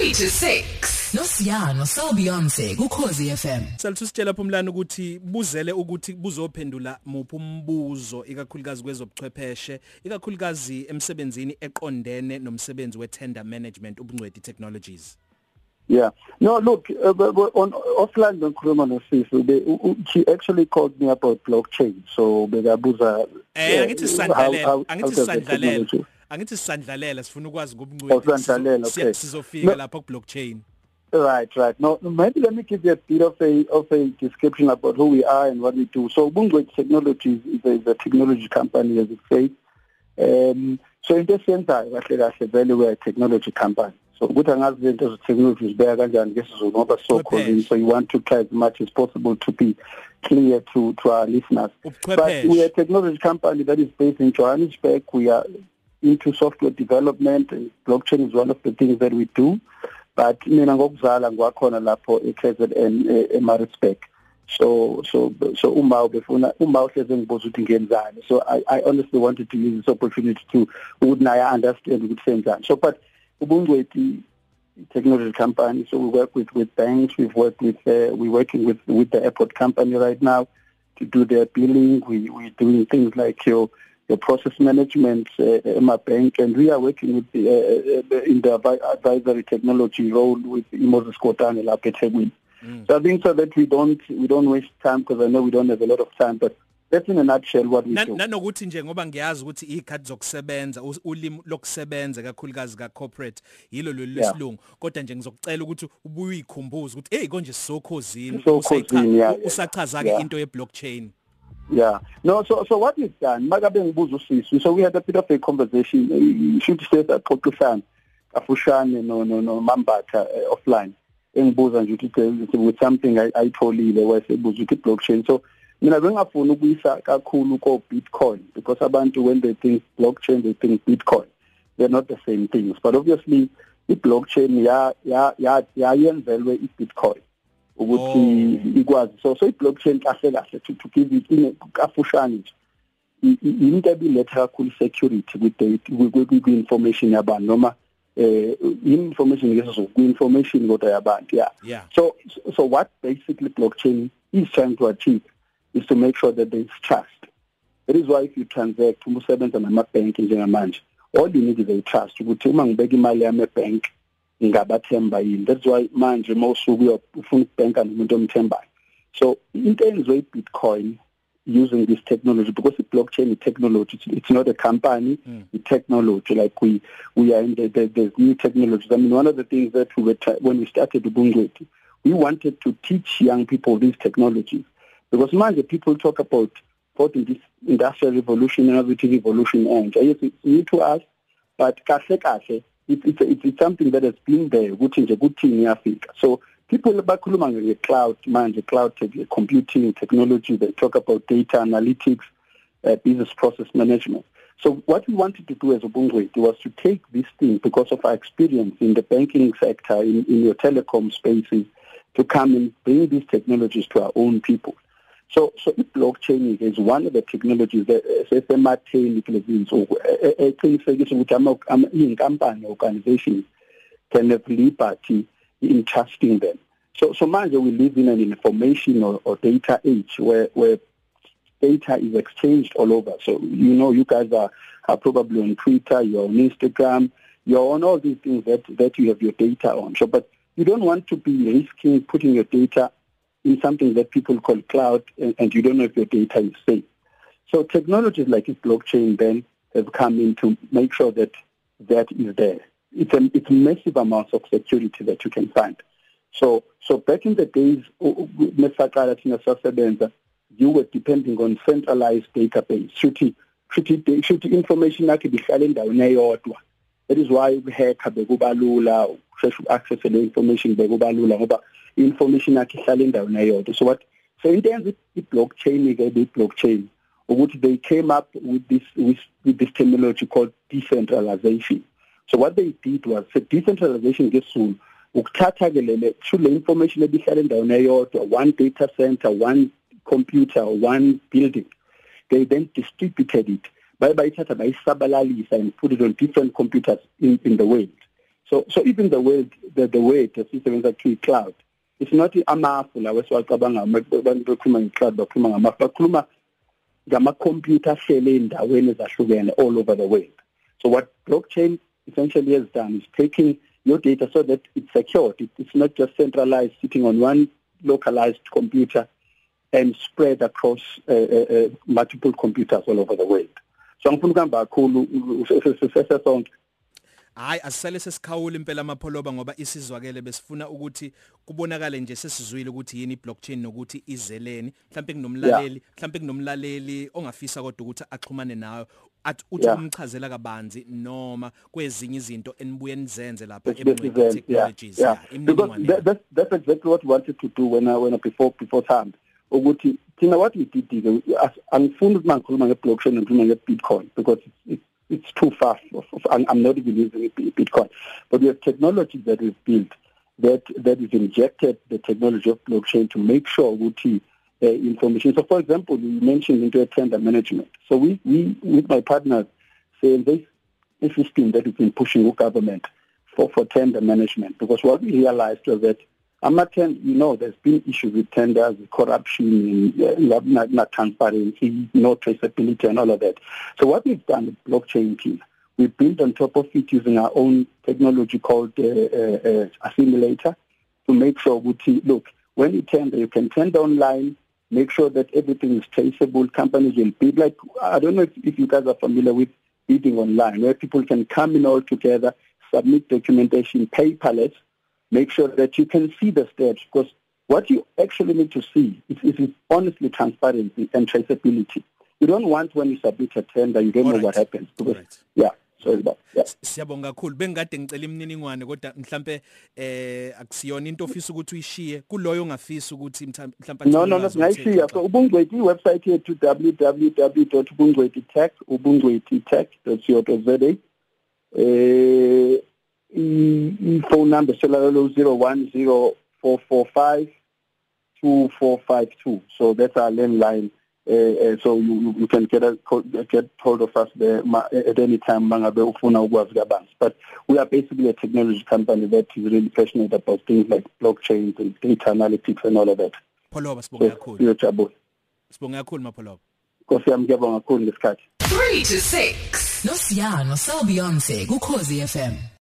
3 to 6 Nosiyano so Beyonce kuKhosi FM. Salithusi phumlana ukuthi buzele ukuthi buzophendula muphi umbuzo ikakhulukazi kwezobuchwepheshe ikakhulukazi emsebenzini eqondene nomsebenzi we-tender management ubungcweti technologies. Yeah. No, look, uh, on offline bengikhuluma nosisi she actually called me about blockchain. So bekabuza Eh angithi sandlalela, angithi sandlalela. Angithi sisandlalela sifuna ukwazi ngobungcweti. Okay. Sizofika lapha ku blockchain. Right, right. Now, maybe let me give you a bit of a of a description about who we are and what we do. So Ubungcweti Technologies is a, is a technology company as it says. Um so into esenzayo kahle kahle vele we are a technology company. So ukuthi angazi lento zo technology zibeka kanjani ngesizulu ngoba so calling so you want to try as much as possible to be clear to to our listeners. But we are a technology company that is based in Johannesburg. We are into software development and blockchain is one of the things that we do. But mina ngokuzala ngwakhona lapho eKZN eMaritzburg. So so so uma ubefuna uma uhleze ngibuza ukuthi ngiyenzani so i i honestly wanted to use this opportunity to ukuthi naye understand ukuthi senzani. So but ubungcweti technology company so we work with with banks we've worked with uh, we're working with with the airport company right now to do their billing. We we're doing things like your the process management uh, in my bank and we are working with the, uh, uh in the advisory technology role with Moses Kotane lapha eThekwini mm. so I think so that we don't we don't waste time because I know we don't have a lot of time but that's in a nutshell what we do. nanokuthi nje ngoba ngiyazi ukuthi ikhadi zokusebenza ulimi lokusebenza kakhulukazi ka corporate yilo lo lesilungu. Kodwa nje ngizokucela ukuthi ubuye uyikhumbuze ukuthi hey konje sisokhozini usachaza ke into ye blockchain Yeah. No, so so what we've done, makabe ngibuza usisi, so we had a bit of a conversation. Should say that xoxisana afushane no no no Mambatha uh, offline. Engibuza nje ukuthi with something ayitholile wayesebuza ukuthi blockchain. So mina bengafuna ukuyisa kakhulu ko Bitcoin because abantu when they think blockchain they think Bitcoin. They're not the same things. But obviously i-blockchain ya ya ya yayenzelwe i-Bitcoin. Ukuthi ikwazi. So so i-blockchain kahle kahle to, give it in kafushane nje. Into ebiletha kakhulu security with the information yabantu noma eh information ngeso ku information kodwa yabantu yeah. so so what basically blockchain is trying to achieve is to make sure that there is trust. That is why if you transact umusebenza nama bank njengamanje all you need is a trust ukuthi uma ngibeka imali yami ebank ngabathemba yini. That's why manje mawusuku ufuna ukubhenka nomuntu omthembayo. So into enziwe i-bitcoin using this technology because the blockchain is technology it's, it's not a company mm. it's technology like we we are in the, the there's new technologies. I mean one of the things that we were when we started ubungcweti we wanted to teach young people these technologies. Because manje people talk about fourth industrial revolution and other revolution and yes it's new to us but kahle kahle it's it's something that has been there ukuthi nje kuthini yafika so people bakhuluma nge cloud manje cloud computing technology they talk about data analytics uh, business process management. So what we wanted to do as ubungcweti was to take this thing because of our experience in the banking sector in in your telecom spaces to come and bring these technologies to our own people so so i-blockchain is one of the technologies that eh, sesematheni kulezi insuku eh, eh, eqinisekisa ukuthi iy'nkampani organizations can have liberty in trusting them. So so manje we live in an information or, or data age where where data is exchanged all over. So you know you guys are are probably on Twitter you're on Instagram you're on all these things that that you have your data on. So but you don't want to be risking putting your data in something that people call cloud and, and you don't know if your data is safe. So technologies like blockchain then have come in to make sure that that is there. It's a, it's massive amounts of security that you can find. So so back in the days, you were depending on centralized database. Should should should information yakhe bihlale endaweni eyodwa. That is why uhacker bekuba lula, usheshe access le information bekuba lula ngoba information yakhe ihlala endaweni eyodwa. So what so into yenza i-blockchain ke i-blockchain ukuthi they came up with this with, with this terminology called decentralization. So what they did was so decentralization ngesizulu ukuthatha ke lele through le information ebihlala endaweni eyodwa one data center one computer one building they then distributed it. Baye bayithatha bayisabalalisa and put it on different computers in, in the world. So, so even the world the the word esisebenza ku cloud it's not amafu lawo esiwacabanga abantu bekhuluma nge-cloud bakhuluma ngamafu bakhuluma ngama-computer ahlele endaweni ezahlukene all over the world so what blockchain essentially has done is taking your data so that it's secured it, it's not just centralized sitting on one localized computer and spread across uh, uh, uh, multiple computers all over the world so ngifuna ukuhamba kakhulu sesonke hayi asisale sesikhawula impela amapholoba ngoba isizwakele besifuna ukuthi kubonakale nje sesizwile ukuthi yini blockchain nokuthi izeleni. Mhlawumbe kunomlaleli mhlawumbe kunomlaleli ongafisa kodwa ukuthi axhumane nawe athi uthi umchazela kabanzi noma kwezinye izinto enibuye nizenze lapha eBlockchain technologies. Yeah, yeah. because that, that's, that's exactly what we wanted to do when I, when I before before time. Ukuthi thina what we did ke angifuni ukuthi mangikhuluma ngeblockchain ngikhuluma ngebitcoin because it's, it's it's too fast. I'm not even using Bitcoin, but we have technology that we've built that that is injected the technology of blockchain to make sure we uh, information. So, for example, you mentioned into a tender management. So we we with my partners say this system that we've been pushing with government for for tender management because what we realized was that Amaten, you know, there's been issues with tenders, corruption, uh, not, not transparency, no traceability, and all of that. So what we've done with blockchain team, we built on top of it using our own technology called uh, uh, assimilator to make sure we look when you tender, you can tender online, make sure that everything is traceable. Companies will bid like I don't know if, if you guys are familiar with bidding online, where people can come in all together, submit documentation paperless make sure that you can see the steps because what you actually need to see is, is honestly transparency and traceability. You don't want when you submit a tender, you don't All know right. what happens. Because, right. Yeah. sorry about yeah siyabonga kakhulu bengikade ngicela imininingwane kodwa mhlambe eh akusiyona into ofisa ukuthi uyishiye kuloyo ongafisa ukuthi mhlambe No no no ngayishiya so ubungcweti iwebsite yethu www.ubungcwetitech ubungcwetitech.co.za eh i-phone number selalo 0104452452 so that's our landline uh, uh, so you, you can get a, get hold of us there at any time mangabe ufuna ukwazi kabanzi but we are basically a technology company that is really passionate about things like blockchains and data analytics and all of that pholoba sibonga kakhulu siyajabula sibonga kakhulu mapholoba Nkosi yami ngiyabonga kakhulu ngesikhathi 3 to 6 nosiyano so Beyonce ku FM